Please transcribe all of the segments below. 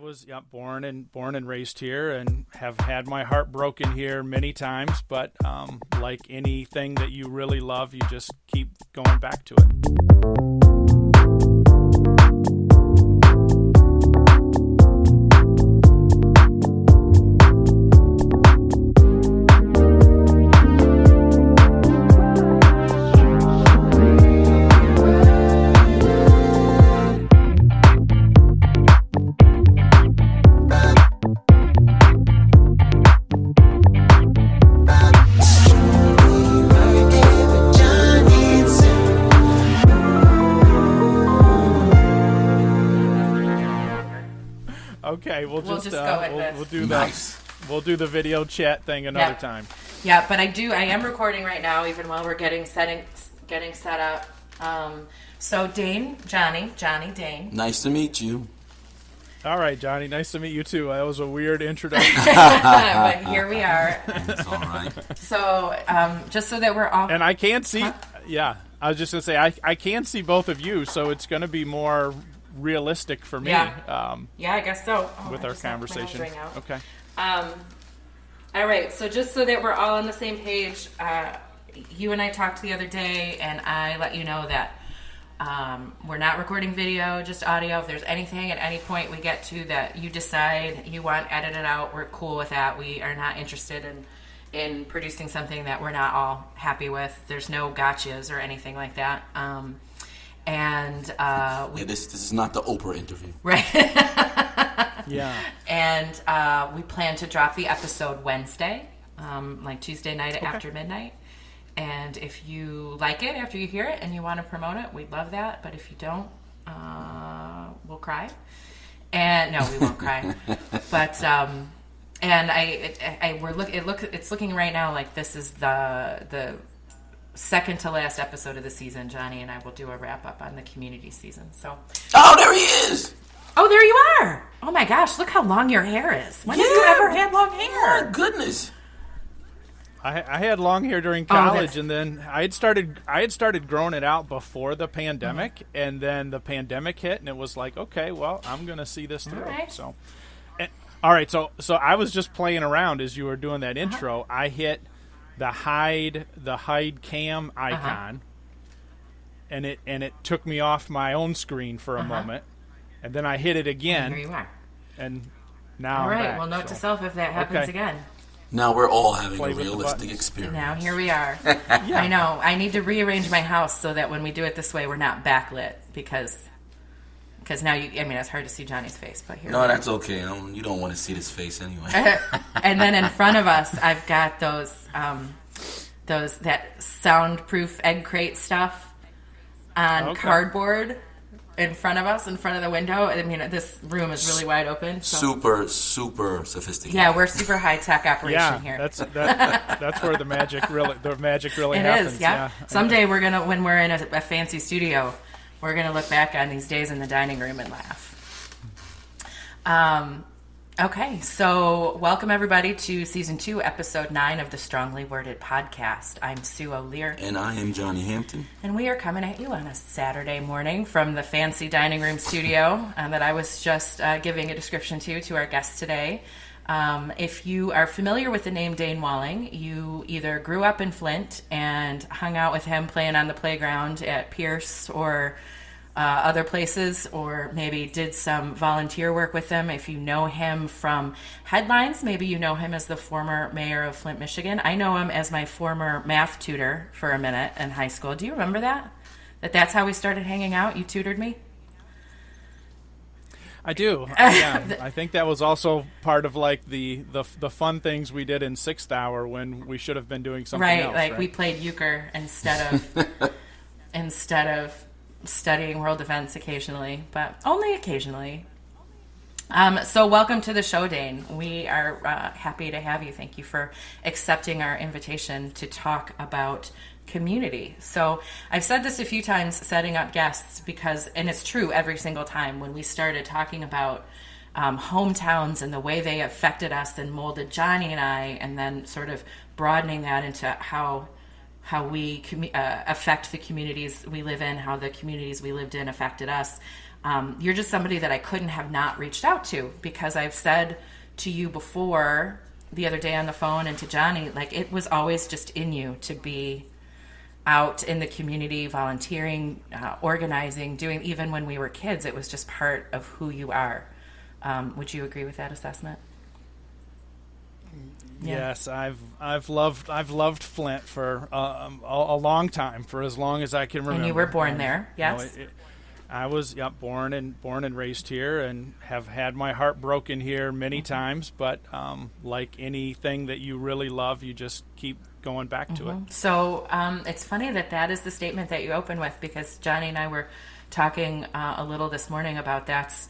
was yeah, born and born and raised here, and have had my heart broken here many times. But um, like anything that you really love, you just keep going back to it. Okay, we'll just, just uh, go with we'll, this. we'll do Nice. the we'll do the video chat thing another Yeah. time. Yeah, but I do. I am recording right now, even while we're getting setting getting set up. Um, so Dane, Johnny, Johnny Dane. Nice to meet you. All right, Johnny. Nice to meet you too. That was a weird introduction. but here we are. It's all right. So um, just so that we're all and I can't see. Yeah, I was just gonna say I I can see both of you, so it's gonna be more realistic for me Yeah. um, yeah, I guess so. Oh, with I our just knocked my nose conversation. ring out. Okay. Um, all right, so just so that we're all on the same page, uh, you and I talked the other day, and I let you know that um, we're not recording video, just audio. If there's anything at any point we get to that you decide you want edited out, we're cool with that. We are not interested in in producing something that we're not all happy with. There's no gotchas or anything like that. Um, and uh, we Yeah, this this is not the Oprah interview. right. Yeah. and uh, we plan to drop the episode Wednesday, um, like Tuesday night after midnight. And if you like it after you hear it and you want to promote it, we'd love that. But if you don't, uh, we'll cry. And no, we won't cry. But um, and I, it, I we're look it look it's looking right now like this is the the second to last episode of the season. Johnny and I will do a wrap up on the community season. So. Oh, there he is. Oh, there you are! Oh my gosh, look how long your hair is. When have you ever had long My hair? goodness. I, I had long hair during Oh, college, that's- and then I had started I had started growing it out before the pandemic, Mm-hmm. and then the pandemic hit, and it was like, okay, well, I'm gonna see this through. right. So, and, all right, so so I was just playing around as you were doing Uh-huh. that intro. I hit the hide the hide cam Uh-huh. icon, and it and it took me off my own screen for a moment, and then I hit it again, Uh-huh. Here you are. and now All right. I'm back, well, note to self if that happens Okay. again. Now we're all having Play a realistic experience. Now here we are. I know. I need to rearrange my house so that when we do it this way, we're not backlit because because now you. I mean, it's hard to see Johnny's face, but here. No, that's okay. I don't, you don't want to see this face anyway. and then in front of us, I've got those um, those that soundproof egg crate stuff on Okay. cardboard in front of us, in front of the window. I mean, this room is really wide open. So. super, super sophisticated. Yeah, we're super high tech operation Yeah, here. that's that, that's where the magic really the magic really It happens. is, yeah. Someday we're gonna, when we're in a, a fancy studio, we're gonna look back on these days in the dining room and laugh. Um, okay, so welcome everybody to season two, episode nine of the Strongly Worded podcast. I'm Sue O'Lear, And I am Johnny Hampton. and we are coming at you on a Saturday morning from the fancy dining room studio uh, that I was just uh, giving a description to to our guest today. Um, if you are familiar with the name Dane Walling, you either grew up in Flint and hung out with him playing on the playground at Pierce or uh, other places, or maybe did some volunteer work with him. If you know him from headlines, maybe you know him as the former mayor of Flint, Michigan. I know him as my former math tutor for a minute in high school. Do you remember that? That that's how we started hanging out. You tutored me. I do. Yeah, I think that was also part of like the, the the fun things we did in sixth hour when we should have been doing something right else. like right? we played euchre instead of instead of studying world events occasionally but only occasionally um, so welcome to the show dane we are uh, happy to have you thank you for accepting our invitation to talk about community so i've said this a few times setting up guests because and it's true every single time when we started talking about um, hometowns and the way they affected us and molded Johnny and I, and then sort of broadening that into how how we uh, affect the communities we live in, how the communities we lived in affected us. um, you're just somebody that I couldn't have not reached out to because I've said to you before the other day on the phone and to Johnny, like it was always just in you to be out in the community, volunteering, uh, organizing, doing, even when we were kids, it was just part of who you are. Um, would you agree with that assessment? Yeah. Yes, I've I've loved I've loved Flint for uh, a, a, long time, for as long as I can remember. And you were born and, there, yes. You know, it, it, I was yep, born and born and raised here, and have had my heart broken here many mm-hmm. times. But um, like anything that you really love, you just keep going back mm-hmm. to it. Mm-hmm. So um, it's funny that that is the statement that you open with, because Johnny and I were talking uh, a little this morning about that's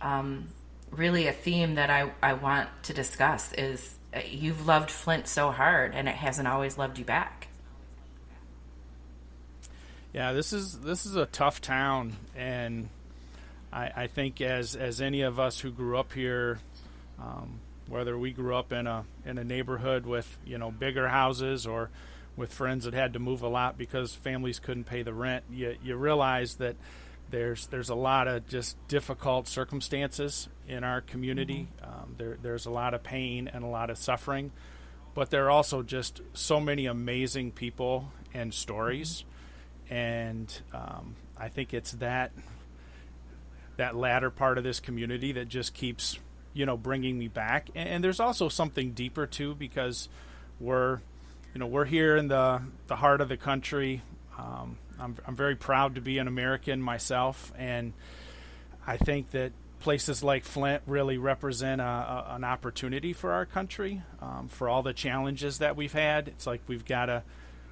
um, really a theme that I, I want to discuss. Is uh, you've loved Flint so hard, and it hasn't always loved you back. Yeah, this is this is a tough town, and I, I think as as any of us who grew up here, um, whether we grew up in a in a neighborhood with you know bigger houses or with friends that had to move a lot because families couldn't pay the rent, you you realize that there's there's a lot of just difficult circumstances in our community. Mm-hmm. Um, there there's a lot of pain and a lot of suffering, but there are also just so many amazing people and stories. Mm-hmm and um, I think it's that that latter part of this community that just keeps you know bringing me back. And, and, there's also something deeper too because we're you know we're here in the the heart of the country. Um, I'm I'm very proud to be an American myself, and I think that places like Flint really represent a, a, an opportunity for our country um, for all the challenges that we've had. It's like we've got to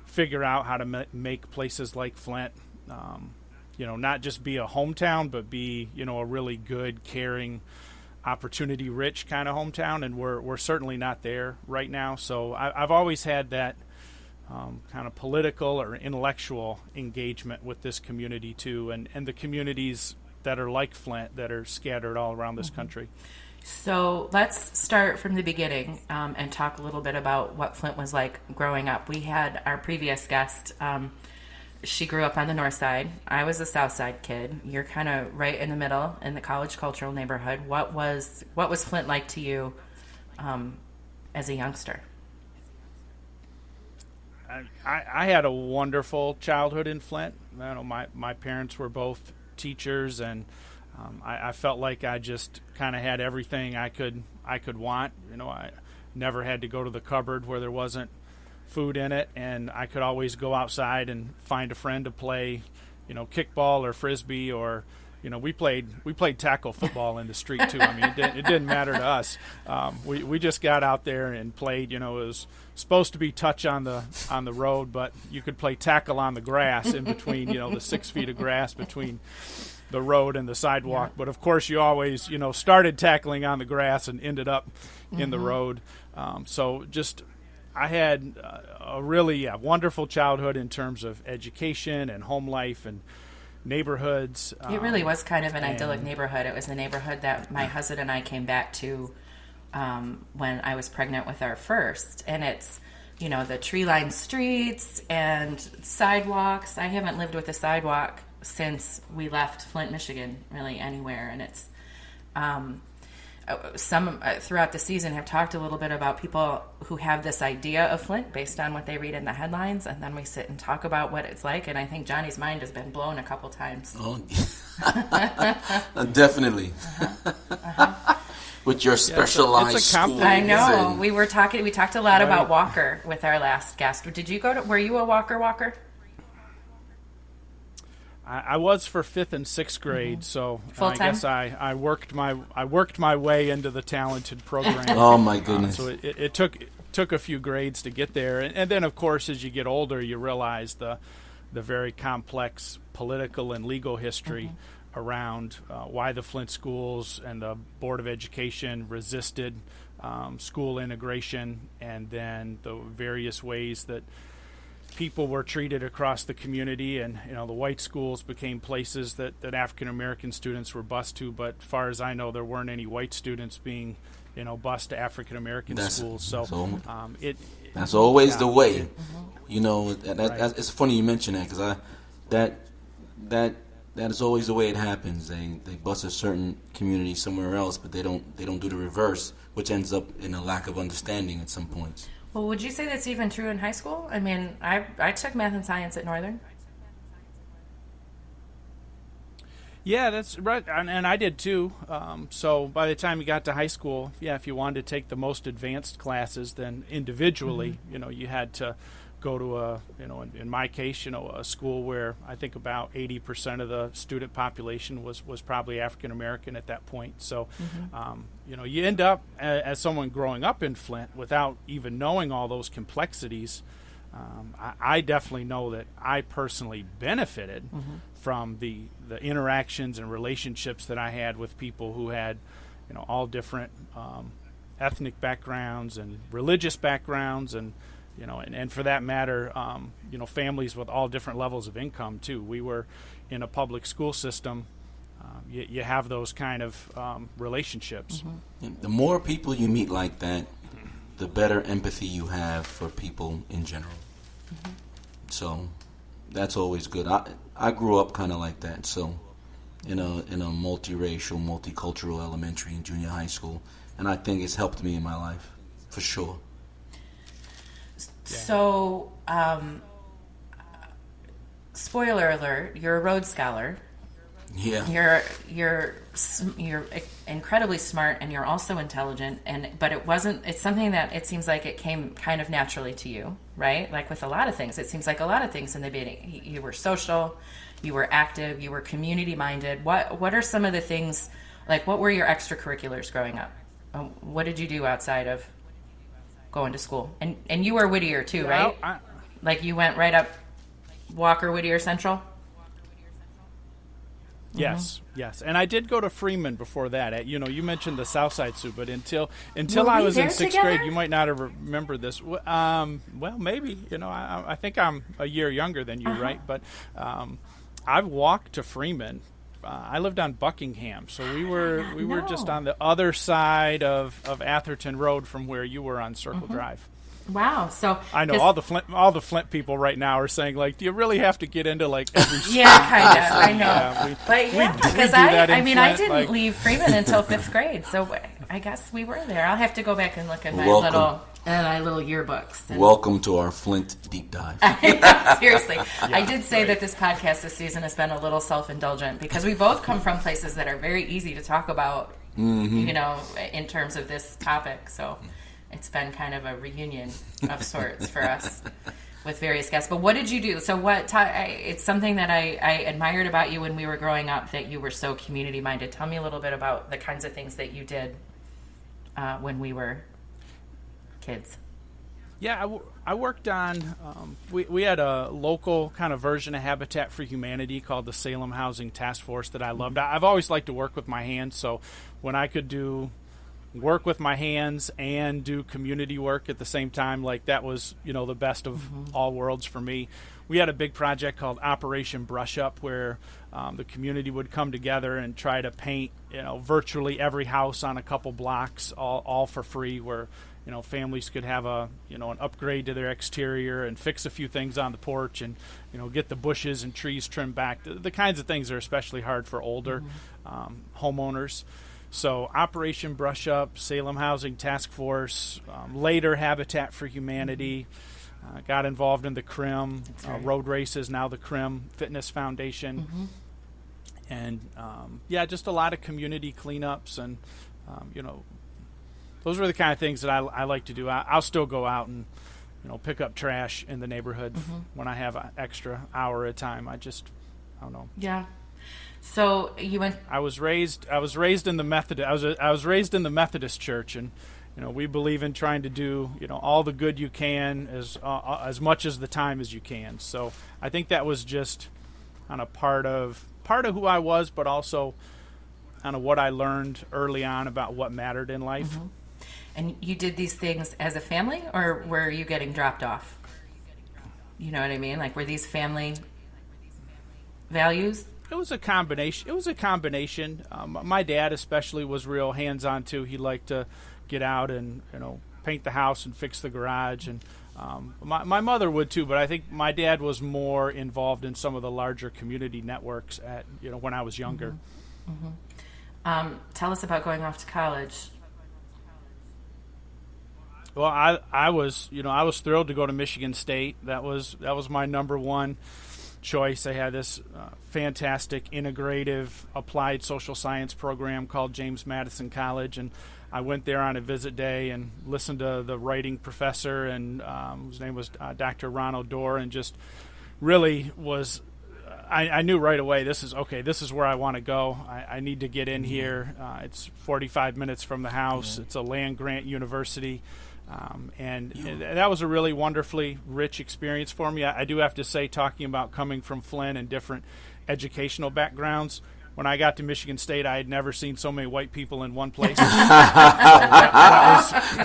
figure out how to ma- make places like Flint, um, you know, not just be a hometown, but be you know a really good, caring, opportunity-rich kind of hometown. And we're we're certainly not there right now. So I, have always had that um, kind of political or intellectual engagement with this community too, and and the communities that are like Flint that are scattered all around this mm-hmm. country. So let's start from the beginning um, and talk a little bit about what Flint was like growing up. We had our previous guest. Um, she grew up on the north side. I was a south side kid. You're kind of right in the middle in the college cultural neighborhood. What was what was Flint like to you um, as a youngster? I, I had a wonderful childhood in Flint. You know, my my parents were both teachers and um, I, I, felt like I just kind of had everything I could I could want. You know, I never had to go to the cupboard where there wasn't food in it, and I could always go outside and find a friend to play, you know, kickball or frisbee or you know, we played we played tackle football in the street too. I mean, it, did, it didn't matter to us. Um, we we just got out there and played. You know, it was supposed to be touch on the on the road, but you could play tackle on the grass in between. You know, the six feet of grass between the road and the sidewalk. Yeah. But of course, you always you know started tackling on the grass and ended up mm-hmm. in the mm-hmm. road. Um, so just I had a really yeah, wonderful childhood in terms of education and home life and neighborhoods. It really um, was kind of an idyllic neighborhood. It was the neighborhood that my husband and I came back to um, when I was pregnant with our first, and it's you know the tree-lined streets and sidewalks. I haven't lived with a sidewalk since we left Flint, Michigan, really anywhere. And it's um, uh, some uh, throughout the season have talked a little bit about people who have this idea of Flint based on what they read in the headlines, and then we sit and talk about what it's like. And I think Johnny's mind has been blown a couple times. Oh, definitely. Uh-huh. Uh-huh. With your specialized yeah, schools. I know. And... We were talking. We talked a lot right. about Walker with our last guest. Did you go to? Were you a Walker Walker? I, I was for fifth and sixth grade, mm-hmm. so Full I guess I, I worked my I worked my way into the talented program. oh my goodness! Uh, so it, it, it, took it took a few grades to get there, and, and, then of course as you get older, you realize the the very complex political and legal history mm-hmm. around uh, why the Flint schools and the Board of Education resisted um, school integration, and then the various ways that people were treated across the community, and you know the white schools became places that, that African American students were bused to. But far as I know, there weren't any white students being you know bused to African American schools. So, so um, it that's always yeah, the way. It, mm-hmm. You know, that, that, right. it's funny you mention that because I that that that is always the way it happens. They they bust a certain community somewhere else, but they don't they don't do the reverse, which ends up in a lack of understanding at some points. Well, would you say that's even true in high school? I mean, I I took math and science at Northern. Yeah, that's right, and, and I did too. Um, so by the time you got to high school, yeah, if you wanted to take the most advanced classes, then individually, mm-hmm. you know, you had to go to a, you know, in, in, my case, you know, a school where I think about 80% of the student population was, was probably African American at that point. So, mm-hmm. um, you know, you end up as, as, someone growing up in Flint without even knowing all those complexities. Um, I, I, definitely know that I personally benefited mm-hmm. from the, the interactions and relationships that I had with people who had, you know, all different um, ethnic backgrounds and religious backgrounds and you know, and, and for that matter, um, you know, families with all different levels of income too. We were in a public school system. Um, you, you, have those kind of um, relationships. Mm-hmm. The more people you meet like that, the better empathy you have for people in general. Mm-hmm. So that's always good. I I grew up kind of like that. So in a in a multiracial, multicultural elementary and junior high school, and I think it's helped me in my life for sure. So, um, spoiler alert: you're a Rhodes Scholar. Yeah. You're you're you're incredibly smart, and you're also intelligent. And but it wasn't. It's something that it seems like it came kind of naturally to you, right? Like with a lot of things, it seems like a lot of things in the beginning. You were social, you were active, you were community minded. What what are some of the things? Like, what were your extracurriculars growing up? Um, what did you do outside of going to school. And and you were Whittier too, yeah, right? I, like you went right up Walker Whittier Central. Yes, mm-hmm. yes, and I did go to Freeman before that. You know, you mentioned the South Side Sue, but until until I was in sixth together? grade, you might not have remembered this. Um, well, maybe you know, I, I, think I'm a year younger than you, uh-huh. right? But um, I've walked to Freeman uh, I lived on Buckingham, so we were we were just on the other side of, of Atherton Road from where you were on Circle mm-hmm. Drive. Wow. So I know all the Flint all the Flint people right now are saying like, do you really have to get into like every? yeah, kind of. I know. Yeah, we, but yeah, because I I mean Flint, I didn't like, leave Freeman until fifth grade, so I guess we were there. I'll have to go back and look at my Welcome. little and my little yearbooks. And Welcome to our Flint deep dive. Seriously, yeah, I did say right. that this podcast this season has been a little self-indulgent because we both come from places that are very easy to talk about. Mm-hmm. You know, in terms of this topic, so it's been kind of a reunion of sorts for us with various guests. But what did you do? So what? T- I, it's something that I, I admired about you when we were growing up that you were so community minded. Tell me a little bit about the kinds of things that you did uh, when we were kids? Yeah, I, w- I worked on. Um, we we had a local kind of version of Habitat for Humanity called the Salem Housing Task Force that I loved. I, I've always liked to work with my hands, so when I could do work with my hands and do community work at the same time like that was you know the best of mm-hmm. all worlds for me we had a big project called operation brush up where um, the community would come together and try to paint you know virtually every house on a couple blocks all, all for free where you know families could have a you know an upgrade to their exterior and fix a few things on the porch and you know get the bushes and trees trimmed back the, the kinds of things are especially hard for older mm-hmm. um, homeowners so operation brush up salem housing task force um, later habitat for humanity uh, got involved in the crim uh, right. uh, road races now the crim fitness foundation mm-hmm. and um, yeah just a lot of community cleanups and um, you know those were the kind of things that I, I like to do. I, will still go out and you know pick up trash in the neighborhood mm-hmm. when I have an extra hour of time. I just I don't know. Yeah. So you went. I was raised. I was raised in the Methodist. I was. A, I was raised in the Methodist church, and you know we believe in trying to do you know all the good you can as uh, uh as much as the time as you can. So I think that was just on a part of part of who I was, but also kind of what I learned early on about what mattered in life. Mm-hmm. And you did these things as a family, or were you getting dropped off? You know what I mean? Like, were these family values? It was a combination. It was a combination. Um, my dad, especially, was real hands-on too. He liked to get out and you know paint the house and fix the garage, and Um, my, my mother would too, but I think my dad was more involved in some of the larger community networks at you know when I was younger. Mm-hmm. Um, tell us about going off to college. Well, I I was you know I was thrilled to go to Michigan State. That was that was my number one choice. They had this uh, fantastic integrative applied social science program called James Madison College, and I went there on a visit day and listened to the writing professor, and um, his name was uh, Dr. Ronald Dorr, and just really was. I, I, knew right away this is okay. This is where I want to go. I, I, need to get in mm-hmm. here. Uh, it's 45 minutes from the house. It's a land grant university. Um, and, and, that was a really wonderfully rich experience for me. I, I, do have to say, talking about coming from Flint and different educational backgrounds, when I got to Michigan State, I had never seen so many white people in one place. so that,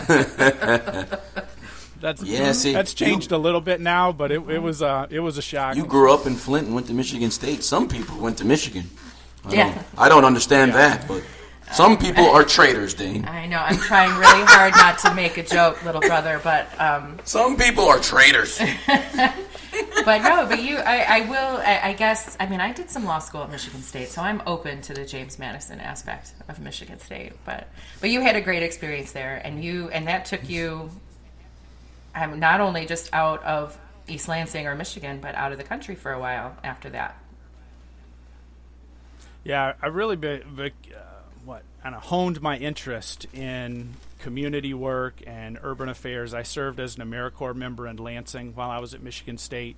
that was, that's yeah, see, that's changed you, a little bit now, but it, it was uh, it was a shock. You grew up in Flint and went to Michigan State. Some people went to Michigan. I yeah, don't, I don't understand yeah. that, but some people are traitors, Dane. I know. I'm trying really hard not to make a joke, little brother, but um, some people are traitors. but no, but you, I, I will. I, I, guess. I mean, I did some law school at Michigan State, so I'm open to the James Madison aspect of Michigan State. But but you had a great experience there, and you and that took you. I'm not only just out of East Lansing or Michigan, but out of the country for a while after that. Yeah, I really be, be, uh, what kind of honed my interest in community work and urban affairs. I served as an AmeriCorps member in Lansing while I was at Michigan State,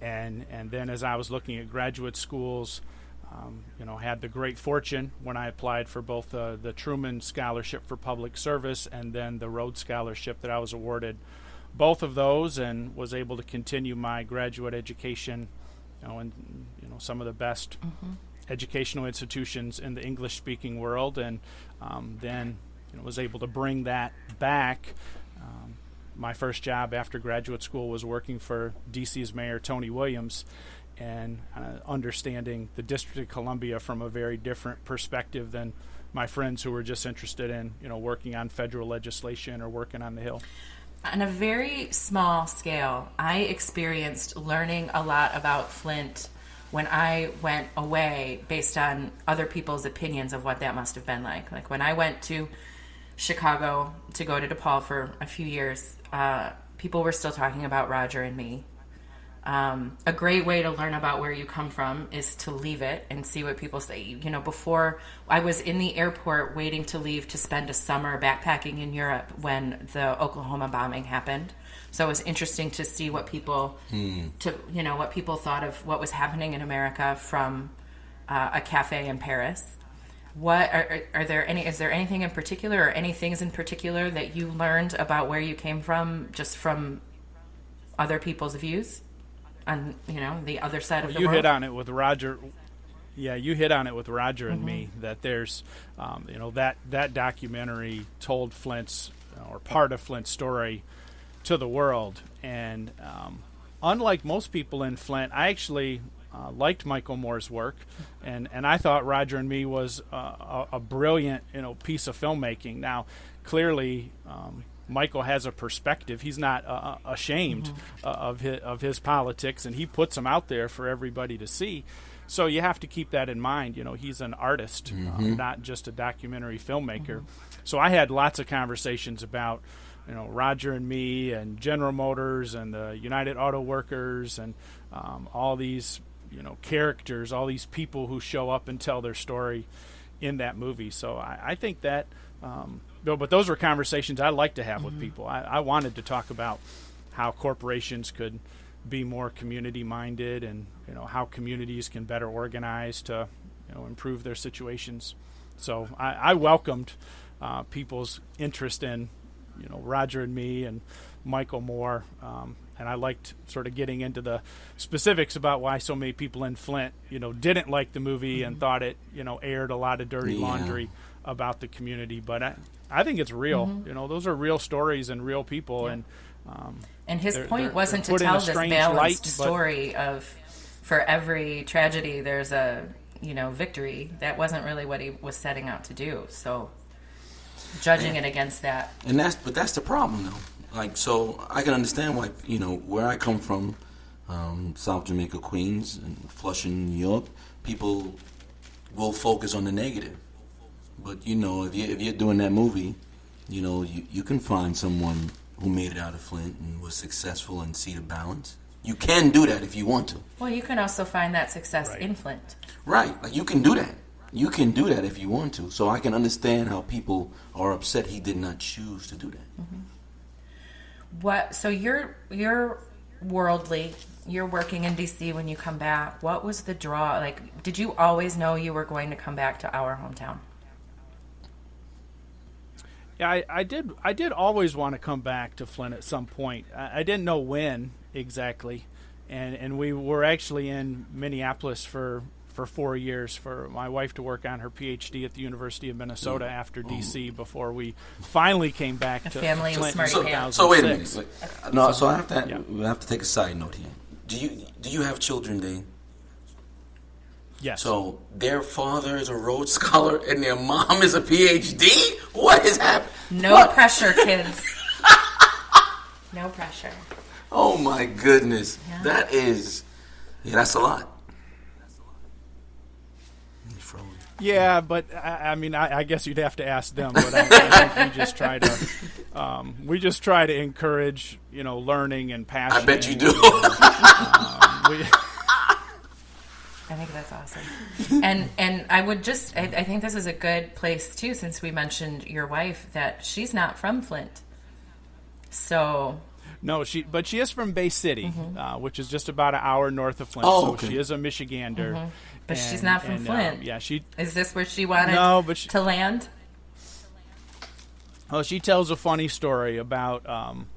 and and then as I was looking at graduate schools, um, you know, had the great fortune when I applied for both uh, the Truman Scholarship for Public Service and then the Rhodes Scholarship that I was awarded both of those and was able to continue my graduate education, you know, in you know some of the best. Mm-hmm educational institutions in the English speaking world, and um, then you know, was able to bring that back. Um, my first job after graduate school was working for DC's Mayor Tony Williams and uh, understanding the District of Columbia from a very different perspective than my friends who were just interested in you know working on federal legislation or working on the Hill. On a very small scale, I experienced learning a lot about Flint when I went away based on other people's opinions of what that must have been like. Like when I went to Chicago to go to DePaul for a few years, uh, people were still talking about Roger and me um, a great way to learn about where you come from is to leave it and see what people say. You know, before I was in the airport waiting to leave to spend a summer backpacking in Europe when the Oklahoma bombing happened. So it was interesting to see what people, hmm. to you know, what people thought of what was happening in America from uh, a cafe in Paris. What are, are there any? Is there anything in particular, or any things in particular that you learned about where you came from, just from other people's views? on you know the other side well, of the you world. You hit on it with Roger. Yeah, you hit on it with Roger and mm-hmm. me that there's, um, you know, that that documentary told Flint's or part of Flint's story to the world, and um, unlike most people in Flint, I actually uh, liked Michael Moore's work, and, and I thought Roger and Me was uh, a, a, brilliant you know piece of filmmaking. Now, clearly, um, Michael has a perspective. He's not uh, uh ashamed mm-hmm. uh, of his, of his politics, and he puts them out there for everybody to see. So you have to keep that in mind. You know, he's an artist, uh, mm-hmm. not just a documentary filmmaker. Mm-hmm. So I had lots of conversations about, you know, Roger and me, and General Motors, and the United Auto Workers, and um, all these, you know, characters, all these people who show up and tell their story in that movie. So I, I think that. Um, but those were conversations I like to have mm-hmm. with people. I, I, wanted to talk about how corporations could be more community minded, and you know how communities can better organize to you know improve their situations. So I, I welcomed uh, people's interest in you know Roger and me and Michael Moore, um, and I liked sort of getting into the specifics about why so many people in Flint you know didn't like the movie mm-hmm. and thought it you know aired a lot of dirty yeah. laundry about the community. But I, I think it's real. Mm-hmm. You know, those are real stories and real people. Yeah. And um, and his they're, point they're, wasn't they're to tell this balanced light, story of for every tragedy there's a you know victory. That wasn't really what he was setting out to do. So judging and, it against that, and that's but that's the problem though. Like so, I can understand why you know where I come from, um, South Jamaica, Queens, and Flushing, New York. People will focus on the negative, but you know if you if you're doing that movie, you know you you can find someone who made it out of Flint and was successful and see the balance. You can do that if you want to. Well, you can also find that success Right. in Flint. Right. Like you can do that. You can do that if you want to. So I can understand how people are upset he did not choose to do that. Mm-hmm. What? So you're you're worldly. You're working in DC when you come back. What was the draw? Like, did you always know you were going to come back to our hometown? Yeah, I, I did. I did always want to come back to Flint at some point. I, I didn't know when exactly, and and we were actually in Minneapolis for for four years for my wife to work on her PhD at the University of Minnesota mm. after oh. DC before we finally came back A to family of Flint in So, so wait a minute. Wait. Uh, no, so I have to Yeah. we have to take a side note here. Do you do you have children, Dane? Yes. So their father is a Rhodes Scholar and their mom is a PhD. What is happening? No What? pressure, kids. no pressure. Oh my goodness, Yeah. that is yeah, that's a lot. You froze. Yeah, but I, I mean, I, I guess you'd have to ask them. But I, I think we just try to, um, we just try to encourage, you know, learning and passion. I bet you do. We, I think that's awesome. and and I would just I, I think this is a good place too, since we mentioned your wife that she's not from Flint. So no, she, but she is from Bay City, uh, which is just about an hour north of Flint. Oh, so okay. she is a Michigander. But she's not from and, uh, Flint. yeah, she. is this where she wanted No, but she- to land? Well, she tells a funny story about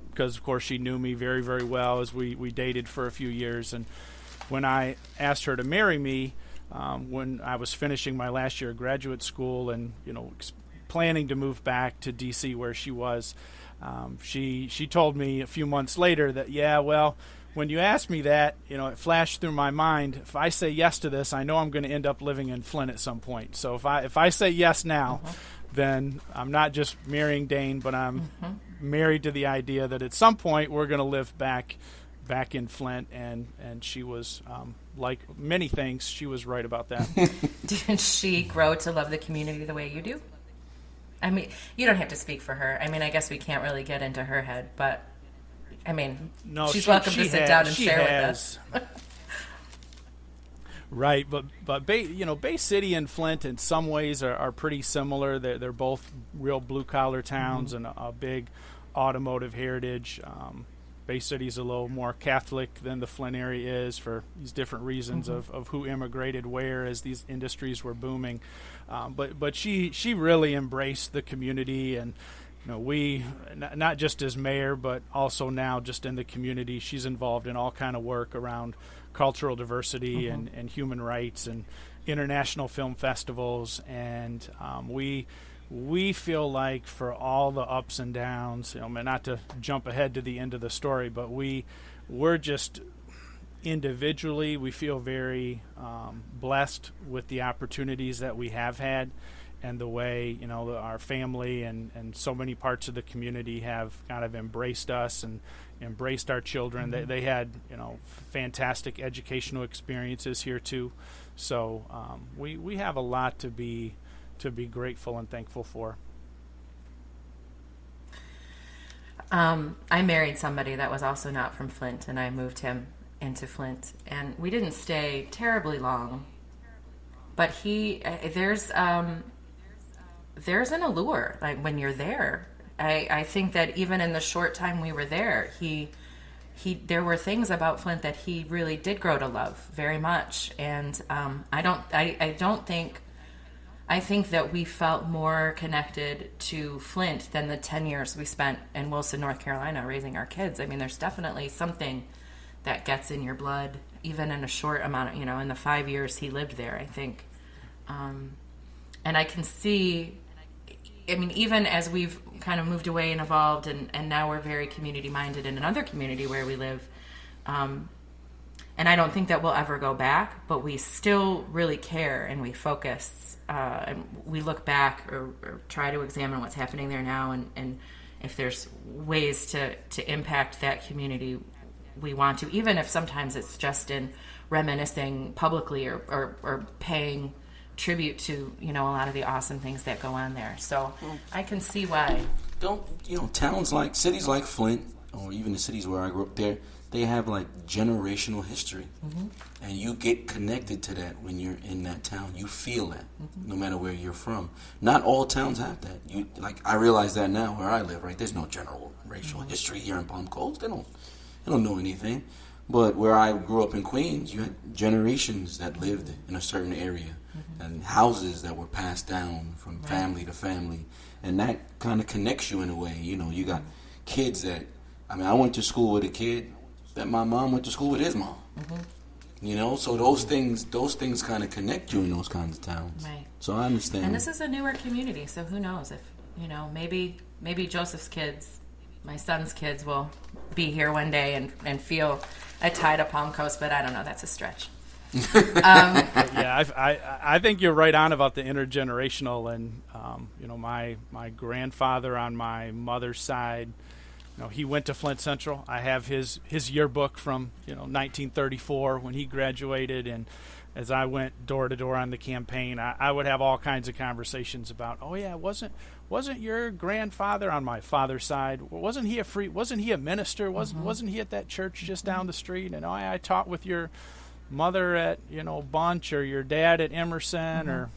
because, of course, she knew me very, very well as we, we dated for a few years. And when I asked her to marry me, um, when I was finishing my last year of graduate school and you know ex- planning to move back to D.C. where she was, um, she she told me a few months later that yeah, well. When you asked me that, you know, it flashed through my mind. If I say yes to this, I know I'm going to end up living in Flint at some point. So if I if I say yes now, then I'm not just marrying Dane, but I'm married to the idea that at some point we're going to live back back in Flint. And and she was um, like many things, she was right about that. Did she grow to love the community the way you do? I mean, you don't have to speak for her. I mean, I guess we can't really get into her head, but I mean, No, she's she- welcome she to sit has- down and share with us. Right, but but Bay, you know Bay City and Flint in some ways are, are pretty similar. They're they're both real blue collar towns and a, a big automotive heritage. Um, Bay City's a little more Catholic than the Flint area is for these different reasons of, of who immigrated where as these industries were booming. Um, but but she she really embraced the community and you know we n- not just as mayor but also now just in the community. She's involved in all kind of work around cultural diversity and, and human rights and international film festivals. And um, we we feel like for all the ups and downs you know not to jump ahead to the end of the story but we we're just individually we feel very um, blessed with the opportunities that we have had and the way you know our family and, and so many parts of the community have kind of embraced us and embraced our children. They, they had you know fantastic educational experiences here too, so um, we we have a lot to be to be grateful and thankful for. Um, I married somebody that was also not from Flint, and I moved him into Flint, and we didn't stay terribly long. But he, uh, there's, um, there's an allure like when you're there. I, I think that even in the short time we were there, he, he, there were things about Flint that he really did grow to love very much, and um, I don't, I, I don't think. I think that we felt more connected to Flint than the 10 years we spent in Wilson, North Carolina raising our kids. I mean, there's definitely something that gets in your blood, even in a short amount of, you know, in the five years he lived there, I think. Um, and I can see, I mean, even as we've kind of moved away and evolved, and, and now we're very community minded in another community where we live. Um, and I don't think that we'll ever go back, but we still really care and we focus uh, and we look back or, or try to examine what's happening there now and, and if there's ways to to impact that community, we want to, even if sometimes it's just in reminiscing publicly or, or, or paying tribute to you know a lot of the awesome things that go on there. So I can see why. Don't you know towns like cities like Flint or even the cities where I grew up there they have like generational history mm-hmm. and you get connected to that when you're in that town you feel that mm-hmm. no matter where you're from not all towns have that you like i realize that now where i live right there's no general racial mm-hmm. history here in palm coast they don't they don't know anything but where i grew up in queens you had generations that lived in a certain area mm-hmm. and houses that were passed down from right. family to family and that kind of connects you in a way you know you got kids that i mean i went to school with a kid that my mom went to school with his mom. Mm-hmm. You know, so those things, those things kind of connect you in those kinds of towns. Right. So I understand. And this is a newer community, so who knows if you know maybe maybe Joseph's kids, my son's kids, will be here one day and and feel a tie to Palm Coast, but I don't know. That's a stretch. Um, yeah, I, I, I think you're right on about the intergenerational, and um, you know my my grandfather on my mother's side you know, he went to Flint Central. I have his his yearbook from you know 1934 when he graduated, and as I went door to door on the campaign, I, I, would have all kinds of conversations about, oh yeah, wasn't wasn't your grandfather on my father's side? Wasn't he a free? Wasn't he a minister? Wasn't mm-hmm. wasn't he at that church just down the street? And oh, I, I taught with your mother at you know Bunche or your dad at Emerson mm-hmm. or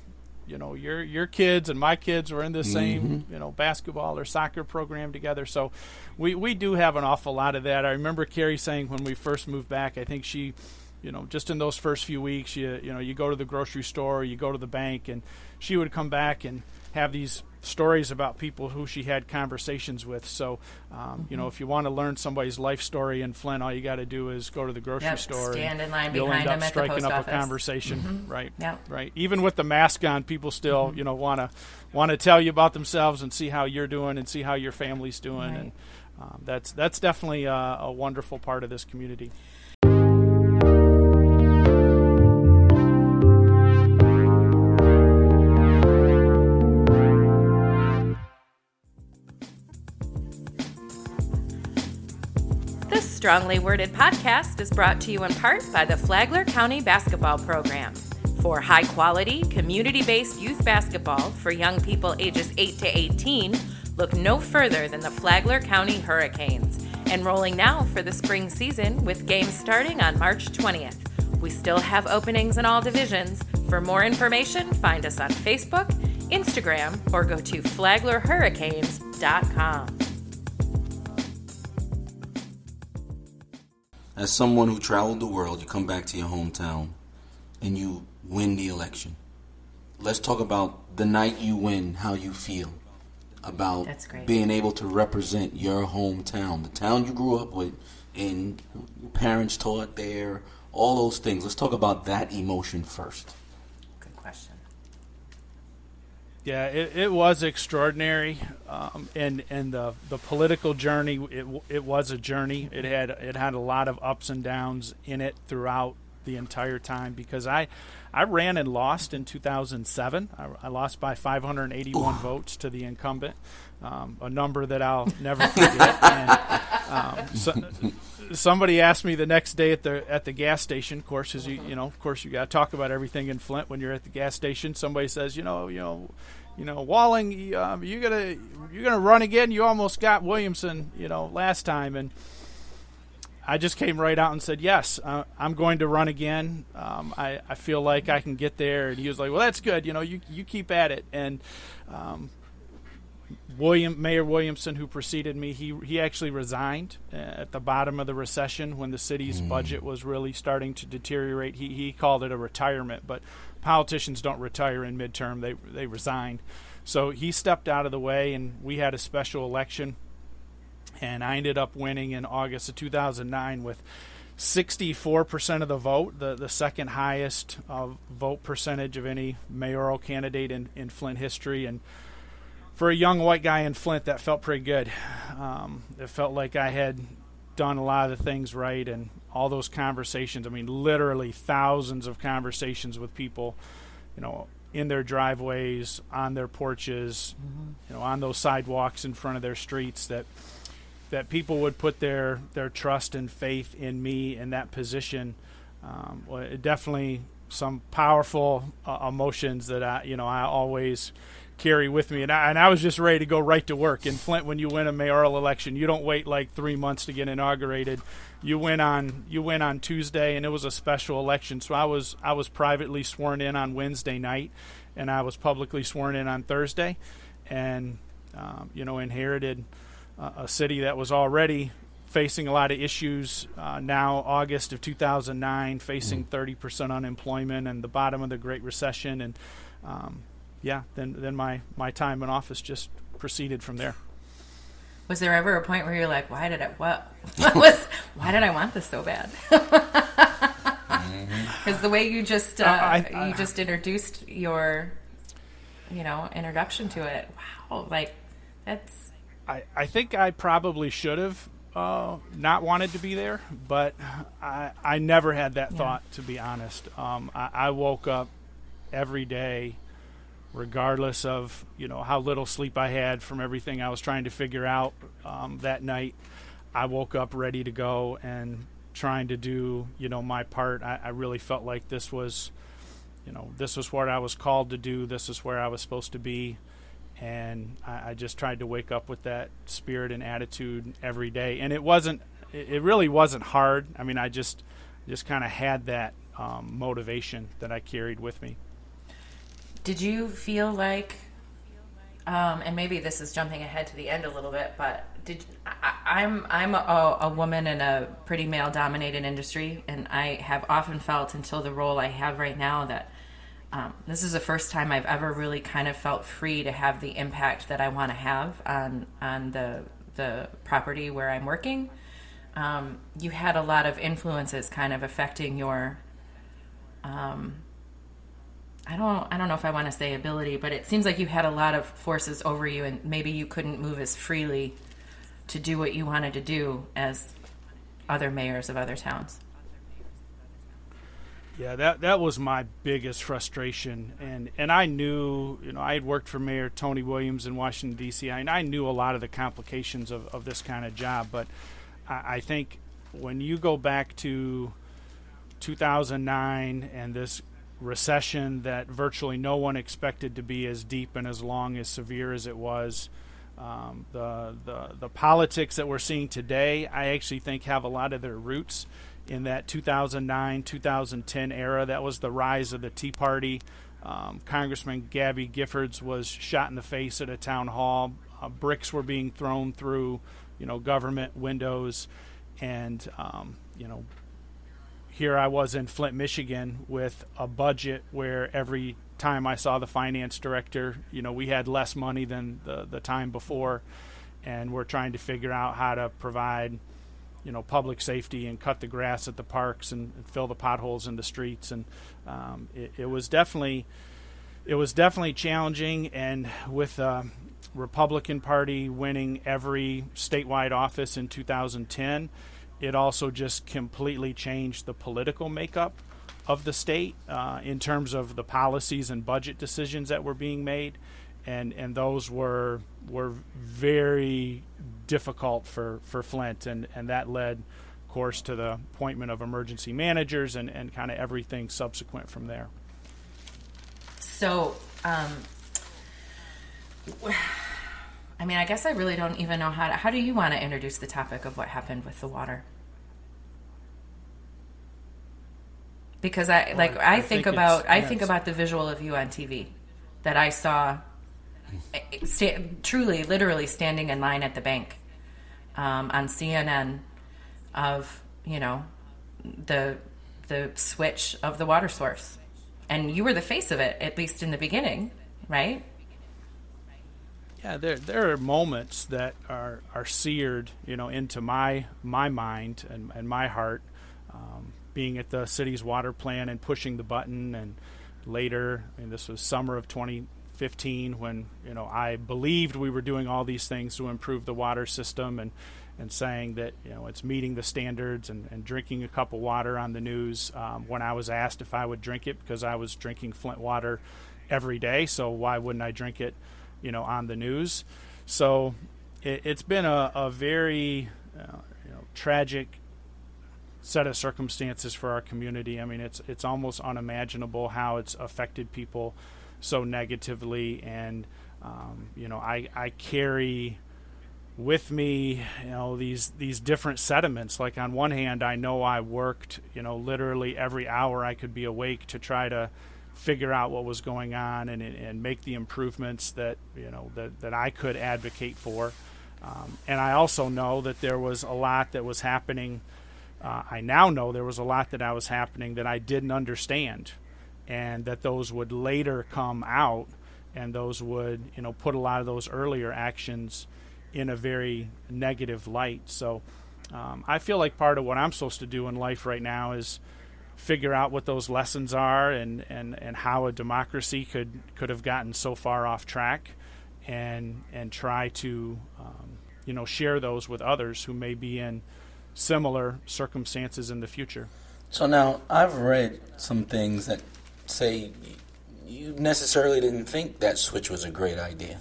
you know your your kids and my kids were in the same mm-hmm. you know basketball or soccer program together so we we do have an awful lot of that i remember carrie saying when we first moved back i think she you know just in those first few weeks you you know you go to the grocery store you go to the bank and she would come back and have these stories about people who she had conversations with. So, um, mm-hmm. you know, if you want to learn somebody's life story in Flint, all you got to do is go to the grocery yep, store. Stand in line you'll behind end up striking up office. a conversation, mm-hmm. right? Yep. Right. Even with the mask on, people still, mm-hmm. you know, want to want to tell you about themselves and see how you're doing and see how your family's doing, right. and um, that's that's definitely a, a wonderful part of this community. Strongly Worded podcast is brought to you in part by the Flagler County Basketball Program. For high quality, community based youth basketball for young people ages 8 to 18, look no further than the Flagler County Hurricanes. Enrolling now for the spring season with games starting on March 20th. We still have openings in all divisions. For more information, find us on Facebook, Instagram, or go to flaglerhurricanes.com. as someone who traveled the world, you come back to your hometown and you win the election. Let's talk about the night you win, how you feel about being able to represent your hometown, the town you grew up with, and parents taught there, all those things. Let's talk about that emotion first. Yeah, it, it was extraordinary, um, and and the the political journey it it was a journey. It had it had a lot of ups and downs in it throughout the entire time because I I ran and lost in 2007. I, I lost by 581 votes to the incumbent, um, a number that I'll never forget. and, um, so, somebody asked me the next day at the at the gas station. Of course, as you you know, of course, you got to talk about everything in Flint when you're at the gas station. Somebody says, you know, you know, you know, Walling, um, you gonna you're gonna run again. You almost got Williamson, you know, last time, and I just came right out and said, yes, uh, I'm going to run again. Um, I I feel like I can get there. And he was like, well, that's good. You know, you you keep at it. And um, William Mayor Williamson, who preceded me, he he actually resigned uh, at the bottom of the recession when the city's mm. budget was really starting to deteriorate. He he called it a retirement, but politicians don't retire in midterm; they they resign. So he stepped out of the way, and we had a special election, and I ended up winning in August of 2009 with 64% of the vote, the, the second highest uh, vote percentage of any mayoral candidate in, in Flint history. And for a young white guy in Flint, that felt pretty good. Um, it felt like I had done a lot of the things right and all those conversations. I mean, literally thousands of conversations with people, you know, in their driveways, on their porches, mm-hmm. you know, on those sidewalks in front of their streets that that people would put their their trust and faith in me in that position. Um, well, definitely some powerful uh, emotions that I, you know, I always carry with me. And I, and I was just ready to go right to work. In Flint, when you win a mayoral election, you don't wait like three months to get inaugurated. You went on you win on Tuesday, and it was a special election. So I was I was privately sworn in on Wednesday night, and I was publicly sworn in on Thursday, and um, you know inherited uh, a city that was already facing a lot of issues uh, now august of 2009 facing 30% mm. unemployment and the bottom of the great recession and um, yeah, then then my my time in office just proceeded from there. Was there ever a point where you're like, why did I what, what was why did I want this so bad? Because the way you just uh, I, I, you just introduced your you know introduction to it, wow, like that's. I I think I probably should have uh, not wanted to be there, but I I never had that yeah. thought to be honest. Um, I, I woke up every day regardless of you know how little sleep I had from everything I was trying to figure out um, that night. I woke up ready to go and trying to do you know my part. I, I, really felt like this was you know this was what I was called to do. This is where I was supposed to be, and I, I just tried to wake up with that spirit and attitude every day. And it wasn't. It, really wasn't hard. I mean, I just just kind of had that um, motivation that I carried with me. Did you feel like, um, and maybe this is jumping ahead to the end a little bit, but did I, am I'm, I'm a, a woman in a pretty male dominated industry, and I have often felt until the role I have right now that um, this is the first time I've ever really kind of felt free to have the impact that I want to have on on the the property where I'm working. Um, you had a lot of influences kind of affecting your um, I don't I don't know if I want to say ability, but it seems like you had a lot of forces over you and maybe you couldn't move as freely to do what you wanted to do as other mayors of other towns. Yeah, that that was my biggest frustration, and and I knew, you know, I had worked for Mayor Tony Williams in Washington D.C. and I knew a lot of the complications of, of this kind of job, but I, I think when you go back to 2009 and this recession that virtually no one expected to be as deep and as long as severe as it was. Um, the, the the politics that we're seeing today, I actually think have a lot of their roots in that 2009 2010 era. That was the rise of the Tea Party. Um, Congressman Gabby Giffords was shot in the face at a town hall. Uh, bricks were being thrown through, you know, government windows, and um, you know, here I was in Flint, Michigan, with a budget where every time I saw the finance director, you know, we had less money than the the time before, and we're trying to figure out how to provide, you know, public safety and cut the grass at the parks and, and fill the potholes in the streets, and um, it, it, was definitely it was definitely challenging, and with. Uh, Republican Party winning every statewide office in 2010, it also just completely changed the political makeup of the state uh, in terms of the policies and budget decisions that were being made, and and those were were very difficult for for Flint, and and that led, of course, to the appointment of emergency managers and and kind of everything subsequent from there. So. Um, I mean, I guess I really don't even know how to. How do you want to introduce the topic of what happened with the water? Because I like I, I, think, think about I think about the visual of you on TV that I saw, eh, sta- truly, literally standing in line at the bank um, on CNN of you know the the switch of the water source, and you were the face of it at least in the beginning, right? Yeah, there there are moments that are, are seared, you know, into my my mind and, and my heart. Um, being at the city's water plant and pushing the button, and later, mean, this was summer of 2015 when you know I believed we were doing all these things to improve the water system and and saying that you know it's meeting the standards and, and drinking a cup of water on the news um, when I was asked if I would drink it because I was drinking Flint water every day. So why wouldn't I drink it, you know, on the news? So it, has been a, a very uh, you know, tragic set of circumstances for our community. I mean, it's it's almost unimaginable how it's affected people so negatively, and um, you know, I I carry with me, you know, these these different sediments. Like on one hand, I know I worked, you know, literally every hour I could be awake to try to figure out what was going on and and make the improvements that you know that that I could advocate for. Um, and I also know that there was a lot that was happening. Uh, I now know there was a lot that I was happening that I didn't understand, and that those would later come out, and those would you know put a lot of those earlier actions in a very negative light. So um, I feel like part of what I'm supposed to do in life right now is figure out what those lessons are and, and, and how a democracy could, could have gotten so far off track and and try to um, you know share those with others who may be in similar circumstances in the future. So now I've read some things that say you necessarily didn't think that switch was a great idea.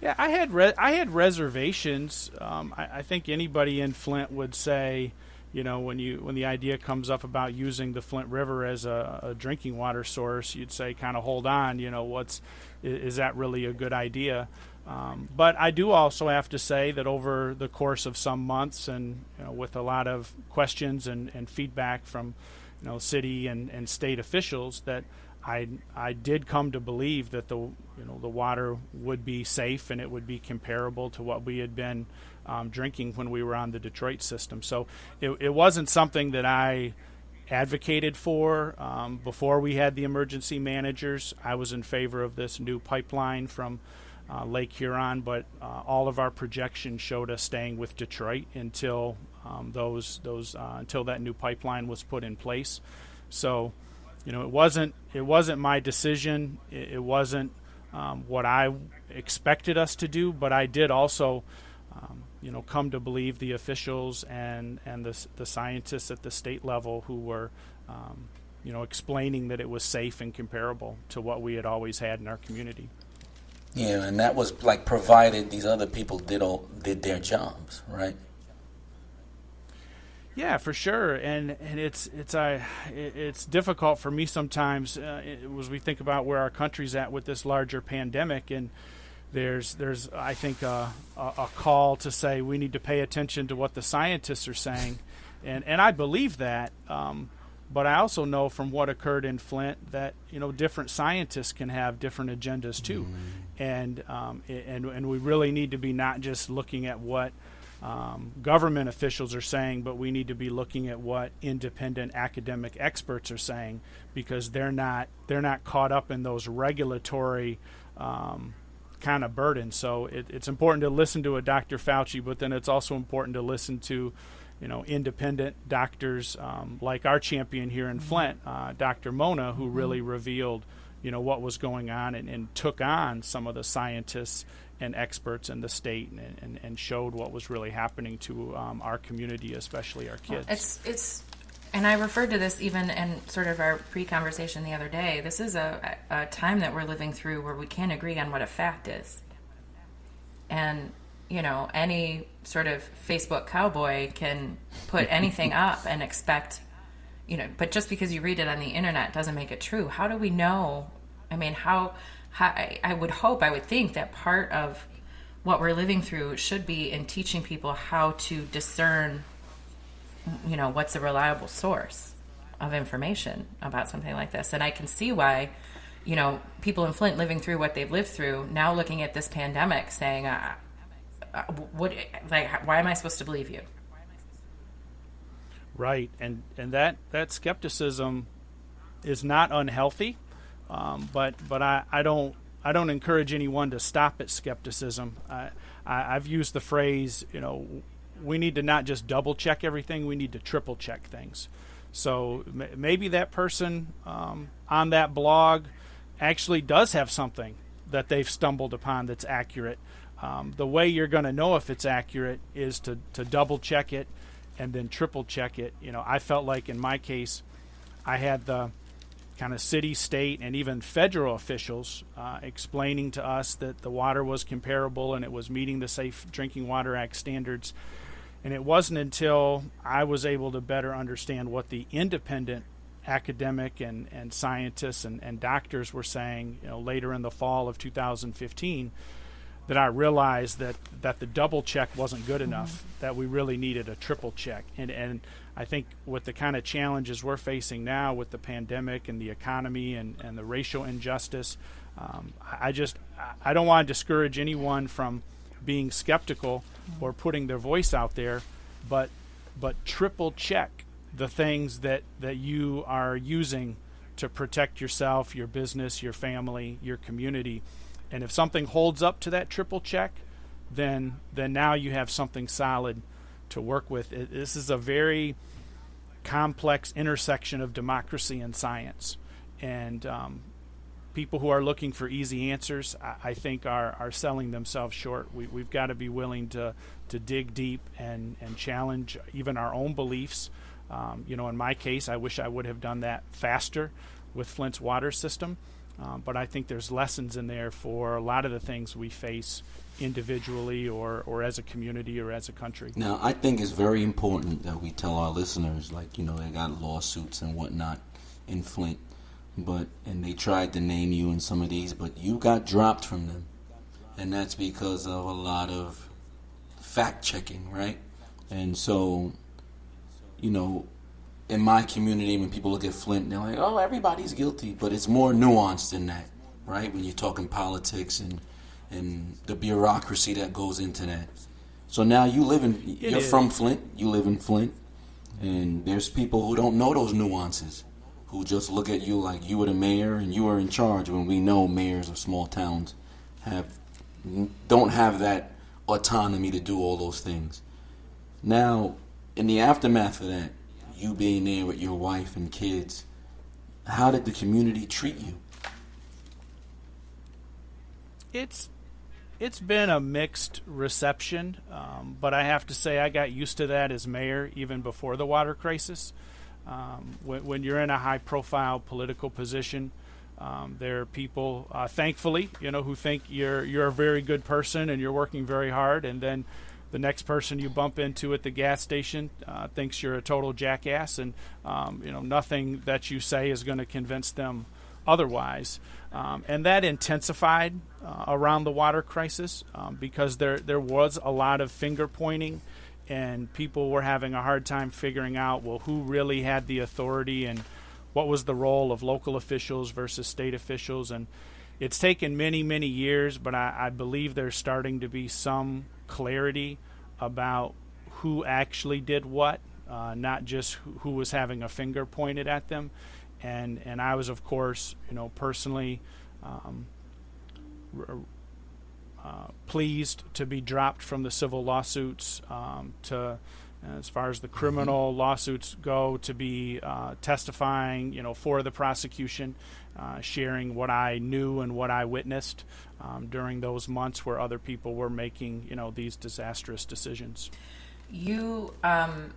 Yeah, I had re- I had reservations. Um, I, I, think anybody in Flint would say, you know, when you when the idea comes up about using the Flint River as a, a drinking water source, you'd say, kind of hold on. You know, what's is, is that really a good idea? Um, but I do also have to say that over the course of some months, and you know, with a lot of questions and, and feedback from you know city and, and state officials, that I I did come to believe that the you know the water would be safe and it would be comparable to what we had been um, drinking when we were on the Detroit system. So it, it wasn't something that I advocated for um, before we had the emergency managers. I was in favor of this new pipeline from uh, Lake Huron, but uh, all of our projections showed us staying with Detroit until um, those those uh, until that new pipeline was put in place. So you know, it wasn't it wasn't my decision. It, it wasn't um, what I expected us to do, but I did also, um, you know, come to believe the officials and and the the scientists at the state level who were. Um, you know, explaining that it was safe and comparable to what we had always had in our community. Yeah, and that was like provided these other people did all did their jobs, right? Yeah, for sure, and and it's it's I it's difficult for me sometimes uh, as we think about where our country's at with this larger pandemic, and there's there's I think a, a, a call to say we need to pay attention to what the scientists are saying, and and I believe that, um, but I also know from what occurred in Flint that you know different scientists can have different agendas too, mm-hmm. and um, and and we really need to be not just looking at what um, government officials are saying, but we need to be looking at what independent academic experts are saying because they're not they're not caught up in those regulatory um, kind of burden. So it, it's important to listen to a Dr. Fauci, but then it's also important to listen to you know independent doctors um, like our champion here in Flint, uh, Dr. Mona, who really mm-hmm. revealed you know what was going on and, and took on some of the scientists and experts in the state and, and, and showed what was really happening to um, our community, especially our kids. It's it's, and I referred to this even in sort of our pre-conversation the other day. This is a, a time that we're living through where we can't agree on what a fact is, and you know any sort of Facebook cowboy can put anything up and expect. You know, but just because you read it on the internet doesn't make it true. How do we know? I mean, how I, I would hope, I would think that part of what we're living through should be in teaching people how to discern, you know, what's a reliable source of information about something like this. And I can see why, you know, people in Flint living through what they've lived through now looking at this pandemic saying, uh, uh, what, like, why am I supposed to believe you? Right. And, and that, that skepticism is not unhealthy um, but but I, I don't I don't encourage anyone to stop at skepticism. I, I, have used the phrase, you know, we need to not just double check everything; we need to triple check things. So maybe that person um, on that blog actually does have something that they've stumbled upon that's accurate. Um, the way you're going to know if it's accurate is to, to double check it and then triple check it. You know, I felt like in my case, I had the kind of city, state, and even federal officials uh, explaining to us that the water was comparable and it was meeting the Safe Drinking Water Act standards. And it wasn't until I was able to better understand what the independent academic and, and scientists and, and doctors were saying you know, later in the fall of 2015 that I realized that, that the double check wasn't good enough, mm-hmm. that we really needed a triple check. And, and I think with the kind of challenges we're facing now with the pandemic and the economy and, and the racial injustice, um, I just I don't want to discourage anyone from being skeptical or putting their voice out there, but but triple check the things that, that you are using to protect yourself, your business, your family, your community. And if something holds up to that triple check, then then now you have something solid to work with. It, this is a very complex intersection of democracy and science. And um, people who are looking for easy answers, I, I, think, are, are selling themselves short. We, we've got to be willing to, to dig deep and, and challenge even our own beliefs. Um, you know, in my case, I wish I would have done that faster with Flint's water system. Um, but I think there's lessons in there for a lot of the things we face individually or, or as a community or as a country. Now, I think it's very important that we tell our listeners, like, you know, they got lawsuits and whatnot in Flint, but, and they tried to name you in some of these, but you got dropped from them. And that's because of a lot of fact checking, right? And so, you know, in my community, when people look at Flint, they're like, oh, everybody's guilty. But it's more nuanced than that, right? When you're talking politics and and the bureaucracy that goes into that. So now you live in, you're from Flint, you live in Flint, and there's people who don't know those nuances, who just look at you like you were the mayor and you were in charge. When we know mayors of small towns have don't have that autonomy to do all those things. Now, in the aftermath of that, you being there with your wife and kids, how did the community treat you? It's it's been a mixed reception, um, but I have to say I got used to that as mayor even before the water crisis. Um, when, when, you're in a high-profile political position, um, there are people, uh, thankfully, you know, who think you're you're a very good person and you're working very hard, and then the next person you bump into at the gas station uh, thinks you're a total jackass, and um, you know nothing that you say is going to convince them otherwise. Um, and that intensified uh, around the water crisis um, because there there was a lot of finger pointing, and people were having a hard time figuring out well who really had the authority and what was the role of local officials versus state officials. And it's taken many many years but I, I believe there's starting to be some clarity about who actually did what uh, not just who, was having a finger pointed at them. And and I was of course you know personally um, uh, pleased to be dropped from the civil lawsuits um, to as far as the criminal mm-hmm. lawsuits go to be uh, testifying you know for the prosecution uh, sharing what I knew and what I witnessed um, during those months where other people were making you know these disastrous decisions you um,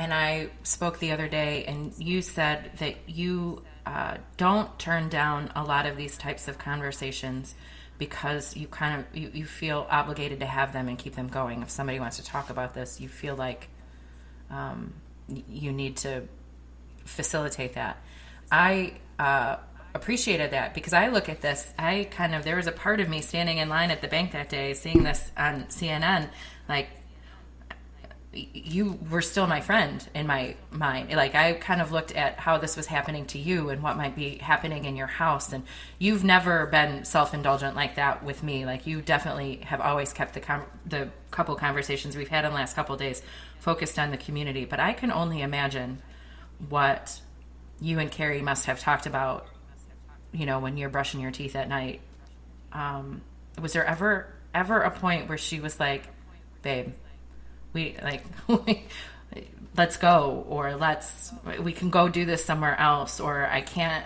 and I spoke the other day, and you said that you uh, don't turn down a lot of these types of conversations because you kind of you, you feel obligated to have them and keep them going. If somebody wants to talk about this, you feel like um, you need to facilitate that. I uh, appreciated that because I look at this. I kind of there was a part of me standing in line at the bank that day, seeing this on CNN, like you were still my friend in my mind. Like I kind of looked at how this was happening to you and what might be happening in your house, and you've never been self-indulgent like that with me. Like you definitely have always kept the com- the couple conversations we've had in the last couple days focused on the community. But I can only imagine what you and Carrie must have talked about. You know, when you're brushing your teeth at night. Um, was there ever ever a point where she was like, "Babe"? We like let's go or let's we can go do this somewhere else or i can't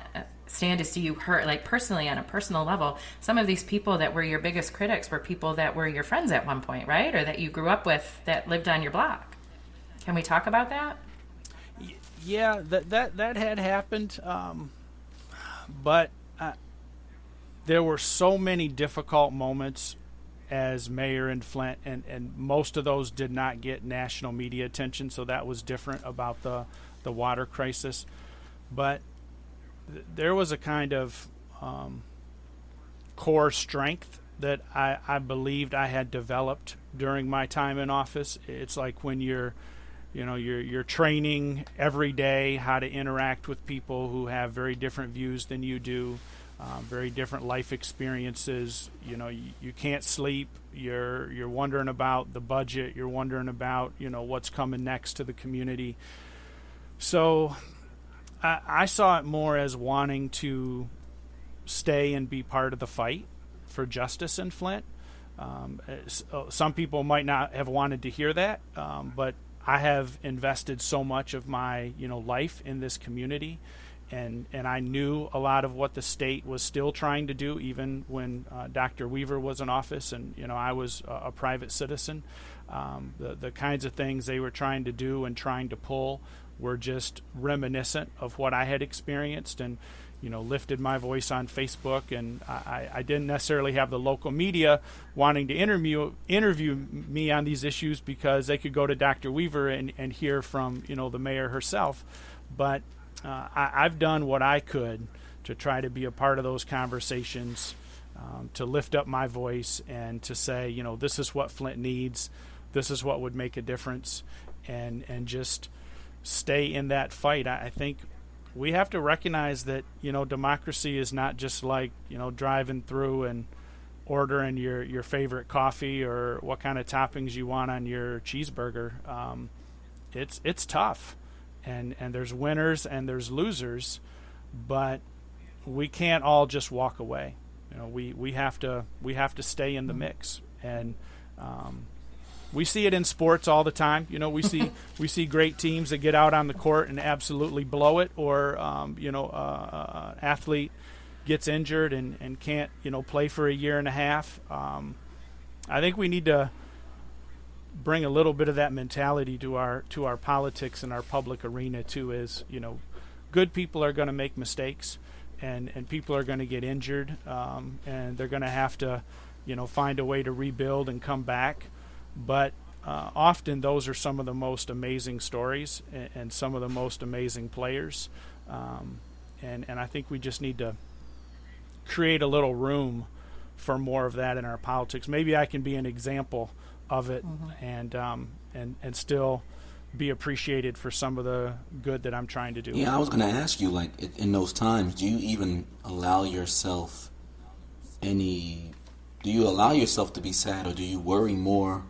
stand to see you hurt. Like personally on a personal level some of these people that were your biggest critics were people that were your friends at one point right? Or that you grew up with that lived on your block. Can we talk about that? Yeah that that that had happened um, but uh, there were so many difficult moments as mayor in Flint, and, and most of those did not get national media attention, so that was different about the, the water crisis. But th- there was a kind of um, core strength that I, I believed I had developed during my time in office. It's like when you're you know you're you're training every day how to interact with people who have very different views than you do um, very different life experiences. You know you, you can't sleep. You're you're wondering about the budget. You're wondering about you know what's coming next to the community. So I, I saw it more as wanting to stay and be part of the fight for justice in Flint. Um, uh, some people might not have wanted to hear that, um, but I have invested so much of my you know life in this community, and and I knew a lot of what the state was still trying to do, even when uh, Dr. Weaver was in office, and you know I was a, a private citizen. Um, the the kinds of things they were trying to do and trying to pull were just reminiscent of what I had experienced, and you know, lifted my voice on Facebook, and I, I didn't necessarily have the local media wanting to interview interview me on these issues because they could go to Dr. Weaver and, and hear from you know the mayor herself. But uh, I, I've done what I could to try to be a part of those conversations, um, to lift up my voice and to say, you know, this is what Flint needs, this is what would make a difference, and and just stay in that fight. I, I think we have to recognize that you know democracy is not just like you know driving through and ordering your your favorite coffee or what kind of toppings you want on your cheeseburger. Um, it's it's tough, and and there's winners and there's losers, but we can't all just walk away. You know, we, we have to we have to stay in the mix, and um, we see it in sports all the time. You know, we see we see great teams that get out on the court and absolutely blow it, or um, you know, uh, uh, athlete gets injured and, and can't you know play for a year and a half. Um, I think we need to bring a little bit of that mentality to our to our politics and our public arena too. Is you know, good people are going to make mistakes, and and people are going to get injured, um, and they're going to have to you know find a way to rebuild and come back but uh, often those are some of the most amazing stories and, and some of the most amazing players. Um, and, and I think we just need to create a little room for more of that in our politics. Maybe I can be an example of it mm-hmm. and, um, and, and still be appreciated for some of the good that I'm trying to do. Yeah, I was going to ask you, like, in those times, do you even allow yourself any, do you allow yourself to be sad or do you worry more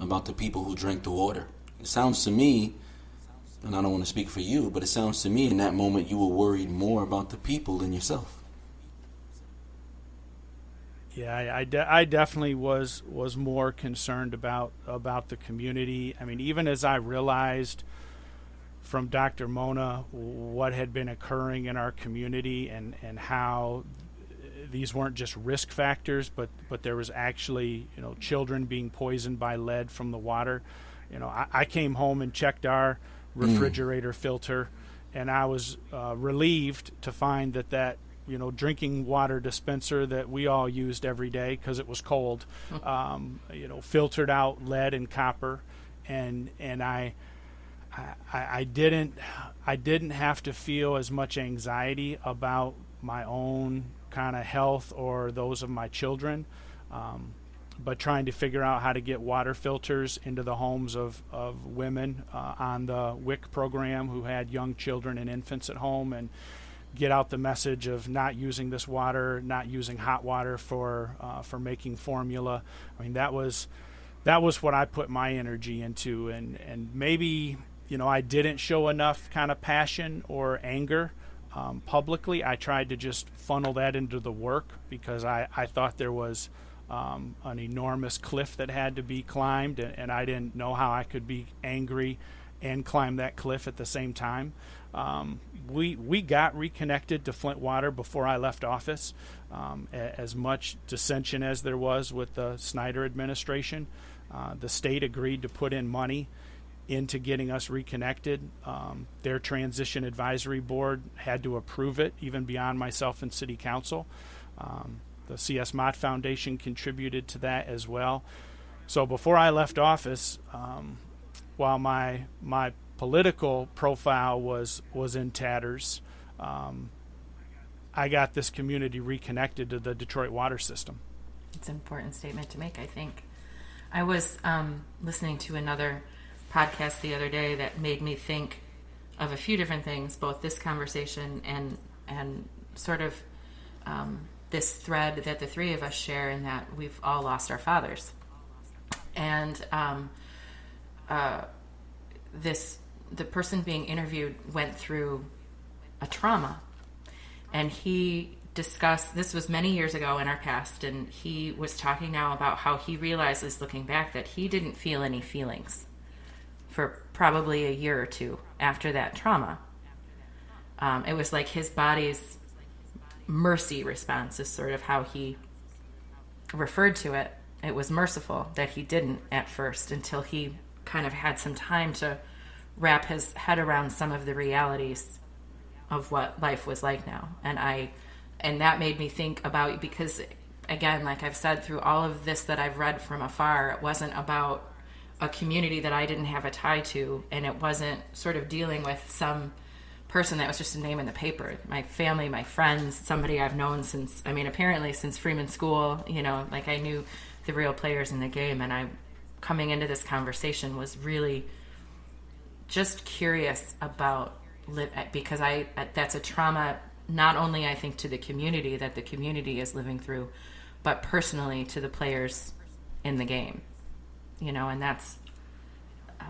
about the people who drank the water. It sounds to me, and I don't want to speak for you, but it sounds to me in that moment you were worried more about the people than yourself. Yeah, I, I, de- I, definitely was was more concerned about about the community. I mean, even as I realized from Dr. Mona what had been occurring in our community and, and how these weren't just risk factors, but but there was actually you know children being poisoned by lead from the water. You know, I, I came home and checked our refrigerator mm. filter, and I was uh, relieved to find that that you know drinking water dispenser that we all used every day because it was cold, um, you know, filtered out lead and copper, and and I. I, I didn't I didn't have to feel as much anxiety about my own kind of health or those of my children. Um, but trying to figure out how to get water filters into the homes of, of women uh, on the WIC program who had young children and infants at home and get out the message of not using this water, not using hot water for uh, for making formula. I mean that was that was what I put my energy into and, and maybe you know I didn't show enough kind of passion or anger um, publicly. I tried to just funnel that into the work because I, I thought there was um, an enormous cliff that had to be climbed, and, and, I didn't know how I could be angry and climb that cliff at the same time. Um, we we got reconnected to Flint Water before I left office. Um, a, as much dissension as there was with the Snyder administration, uh, the state agreed to put in money into getting us reconnected. Um, their transition advisory board had to approve it, even beyond myself and city council. Um, the CS Mott Foundation contributed to that as well. So before I left office, um, while my my political profile was was in tatters, um, I got this community reconnected to the Detroit water system. It's an important statement to make, I think. I was um, listening to another podcast the other day that made me think of a few different things, both this conversation and and sort of um, this thread that the three of us share, in that we've all lost our fathers, and um, uh, this the person being interviewed went through a trauma, and he discussed this was many years ago in our past, and he was talking now about how he realizes looking back that he didn't feel any feelings for probably a year or two after that trauma. Um, it was like his body's mercy response is sort of how he referred to it. It was merciful that he didn't at first until he kind of had some time to wrap his head around some of the realities of what life was like now. And I and that made me think about because again, like I've said through all of this that I've read from afar, it wasn't about a community that I didn't have a tie to, and it wasn't sort of dealing with some person that was just a name in the paper. My family, my friends, somebody I've known since, I mean, apparently since Freeman School, you know, like I knew the real players in the game, and I, coming into this conversation, was really just curious about live because I that's a trauma not only I think to the community that the community is living through, but personally to the players in the game you know, and that's. Uh,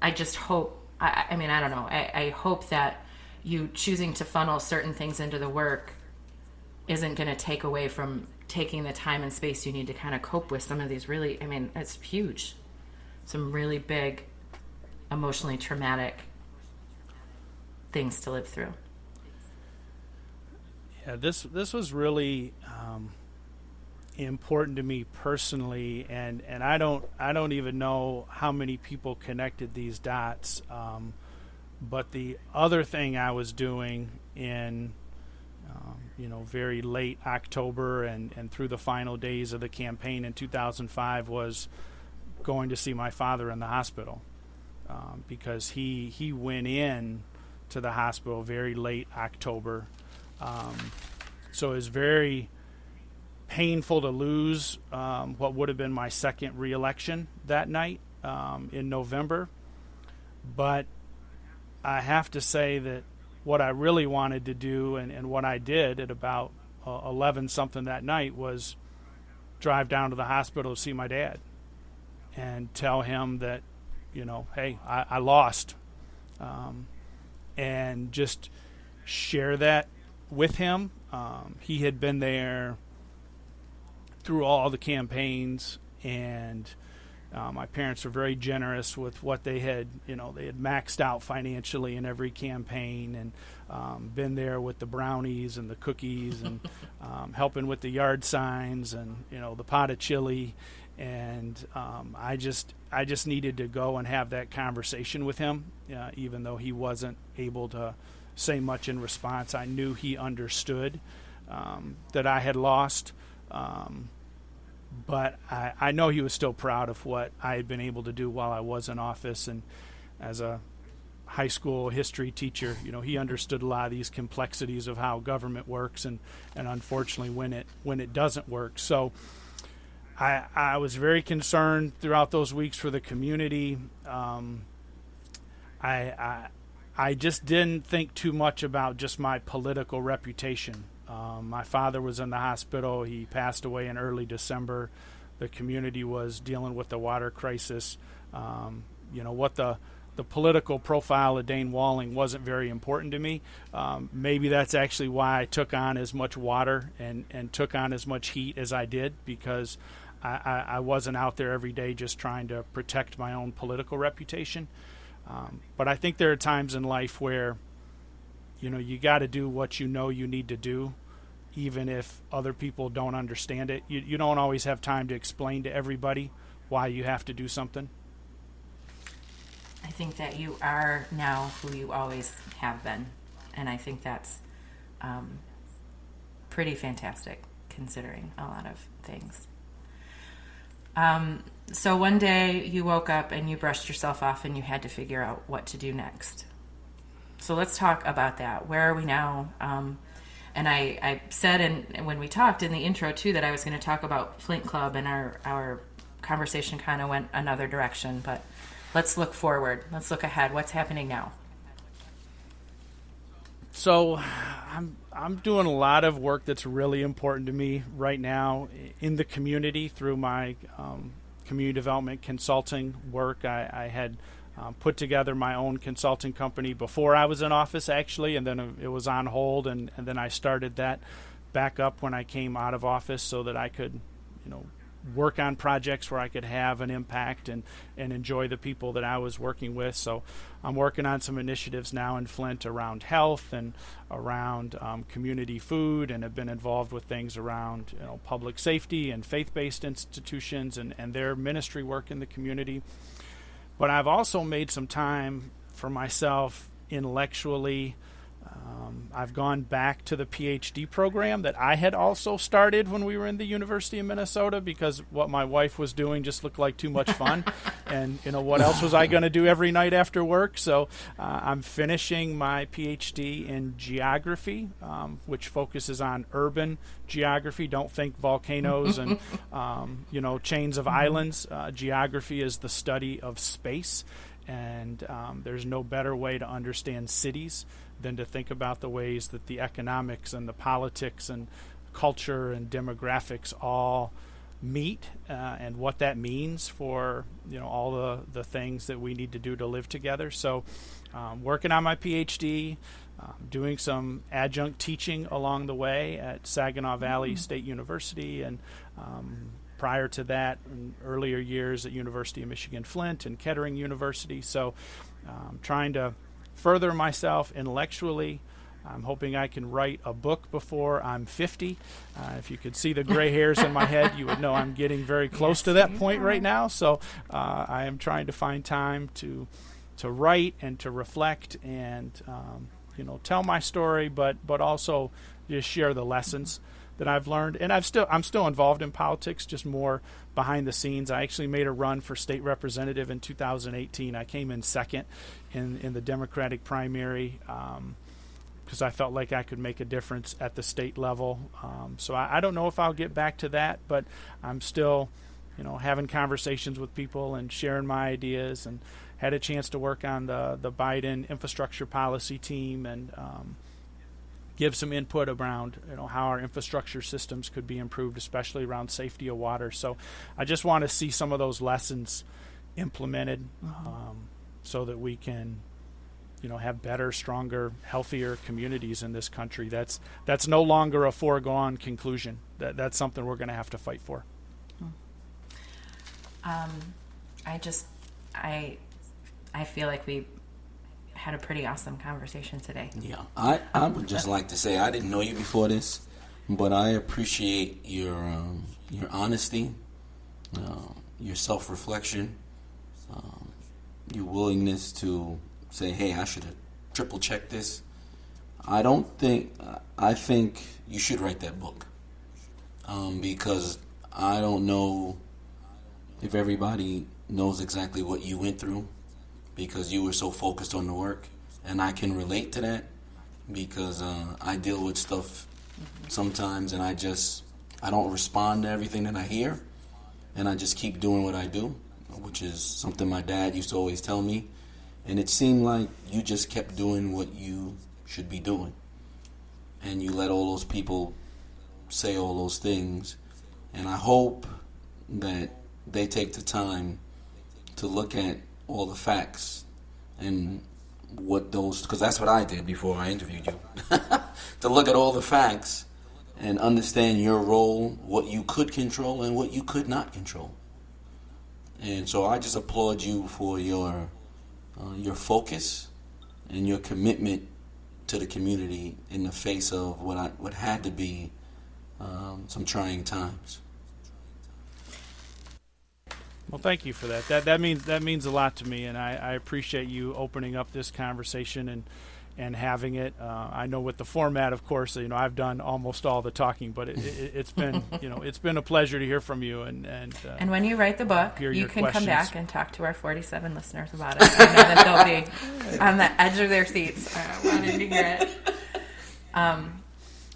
I just hope. I, I mean, I don't know. I, I hope that you choosing to funnel certain things into the work isn't going to take away from taking the time and space you need to kind of cope with some of these really. I mean, it's huge. Some really big, emotionally traumatic things to live through. Yeah, this this was really um, important to me personally, and, and I don't I don't even know how many people connected these dots. Um, but the other thing I was doing in um, you know very late October and, and through the final days of the campaign in 2005 was going to see my father in the hospital um, because he he went in to the hospital very late October. Um, so it was very painful to lose um, what would have been my second reelection that night um, in November. But I have to say that what I really wanted to do and, and what I did at about uh, 11 something that night was drive down to the hospital to see my dad and tell him that, you know, hey, I, I lost. Um, and just share that with him. Um, he had been there through all the campaigns, and uh, my parents were very generous with what they had. You know, they had maxed out financially in every campaign, and um, been there with the brownies and the cookies, and um, helping with the yard signs, and you know the pot of chili. And um, I just, I just needed to go and have that conversation with him, uh, even though he wasn't able to say much in response. I knew he understood um, that I had lost. Um, but I, I know he was still proud of what I had been able to do while I was in office. And as a high school history teacher, you know, he understood a lot of these complexities of how government works and, and unfortunately when it when it doesn't work. So I I was very concerned throughout those weeks for the community. Um, I, I I just didn't think too much about just my political reputation. Um, my father was in the hospital. He passed away in early December. The community was dealing with the water crisis. Um, you know what the the political profile of Dane Walling wasn't very important to me. Um, maybe that's actually why I took on as much water and, and took on as much heat as I did because I, I, wasn't out there every day just trying to protect my own political reputation. Um, but I think there are times in life where you know you got to do what you know you need to do even if other people don't understand it. You, you don't always have time to explain to everybody why you have to do something. I think that you are now who you always have been, and I think that's um, pretty fantastic considering a lot of things. Um, so one day you woke up and you brushed yourself off and you had to figure out what to do next. So let's talk about that. Where are we now? Um, and I, I said in, when we talked in the intro too that I was going to talk about Flint Club and our, our conversation kind of went another direction, but let's look forward. Let's look ahead. What's happening now? So I'm I'm doing a lot of work that's really important to me right now in the community through my um, community development consulting work. I, I had um, put together my own consulting company before I was in office, actually, and then it was on hold, and, and then I started that back up when I came out of office so that I could, you know, work on projects where I could have an impact and, and enjoy the people that I was working with. So I'm working on some initiatives now in Flint around health and around um, community food and have been involved with things around you know, public safety and faith-based institutions and, and their ministry work in the community. But I've also made some time for myself intellectually um, I've gone back to the PhD program that I had also started when we were in the University of Minnesota because what my wife was doing just looked like too much fun. and, you know, what else was I going to do every night after work? So uh, I'm finishing my PhD in geography, um, which focuses on urban geography. Don't think volcanoes and, um, you know, chains of islands. Uh, geography is the study of space. And um, there's no better way to understand cities than to think about the ways that the economics and the politics and culture and demographics all meet uh, and what that means for you know all the, the things that we need to do to live together. So, um, working on my PhD, um, doing some adjunct teaching along the way at Saginaw Valley mm-hmm. State University, and um, prior to that, in earlier years at University of Michigan Flint and Kettering University. So, um, trying to further myself intellectually. I'm hoping I can write a book before I'm 50. Uh, if you could see the gray hairs in my head, you would know I'm getting very close yes, to that point are. right now. So uh, I am trying to find time to to write and to reflect and um, you know tell my story, but but also just share the lessons that I've learned. And I've still I'm still involved in politics, just more behind the scenes. I actually made a run for state representative in 2018. I came in second in in the Democratic primary. Um, because I felt like I could make a difference at the state level. Um, so I, I, don't know if I'll get back to that, but I'm still, you know, having conversations with people and sharing my ideas, and had a chance to work on the the Biden infrastructure policy team and um, give some input around you know how our infrastructure systems could be improved, especially around safety of water. So I just want to see some of those lessons implemented. Mm-hmm. Um, so that we can you know have better stronger healthier communities in this country that's that's no longer a foregone conclusion that that's something we're going to have to fight for hmm. um, i just i i feel like we had a pretty awesome conversation today yeah i i would just like to say i didn't know you before this but i appreciate your um, your honesty uh, your self-reflection um, your willingness to say, "Hey, I should have triple checked this." I don't think. I think you should write that book um, because I don't know if everybody knows exactly what you went through because you were so focused on the work, and I can relate to that because uh, I deal with stuff sometimes, and I just I don't respond to everything that I hear, and I just keep doing what I do which is something my dad used to always tell me. And it seemed like you just kept doing what you should be doing. And you let all those people say all those things. And I hope that they take the time to look at all the facts and what those, because that's what I did before I interviewed you, to look at all the facts and understand your role, what you could control and what you could not control. And so I just applaud you for your uh, your focus and your commitment to the community in the face of what I, what had to be um, some trying times. Well, thank you for that. That that means that means a lot to me, and I, I appreciate you opening up this conversation and and having it. Uh, I know with the format, of course, you know I've done almost all the talking, but it, it, has been you know it's been a pleasure to hear from you. And and, uh, and when you write the book, you can questions. come back and talk to our 47 listeners about it. I know that they'll be on the edge of their seats uh, wanting to hear it. Um,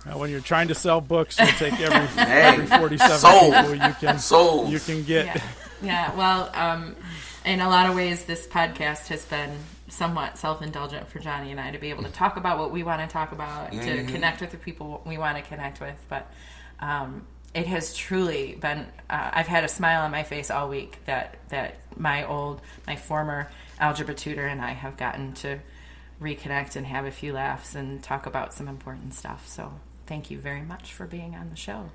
now, when you're trying to sell books, you take every, hey, every 47 sold. people you can sold. you can get. Yeah, yeah. well, um, in a lot of ways, this podcast has been somewhat self-indulgent for Johnny and I to be able to talk about what we want to talk about, mm-hmm. to connect with the people we want to connect with. But um, it has truly been. Uh, I've had a smile on my face all week that that my old, my former algebra tutor and I have gotten to reconnect and have a few laughs and talk about some important stuff. So thank you very much for being on the show.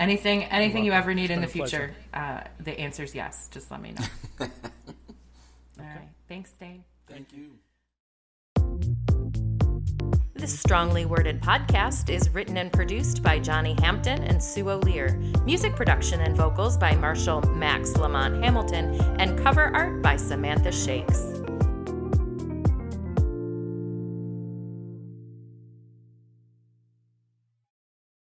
Anything, anything you ever need in the future, uh, the answer is yes. Just let me know. okay. All right. Thanks, Dane. Thank you. This strongly worded podcast is written and produced by Johnny Hampton and Sue O'Lear. Music production and vocals by Marshall Max Lamont Hamilton, and cover art by Samantha Shakes.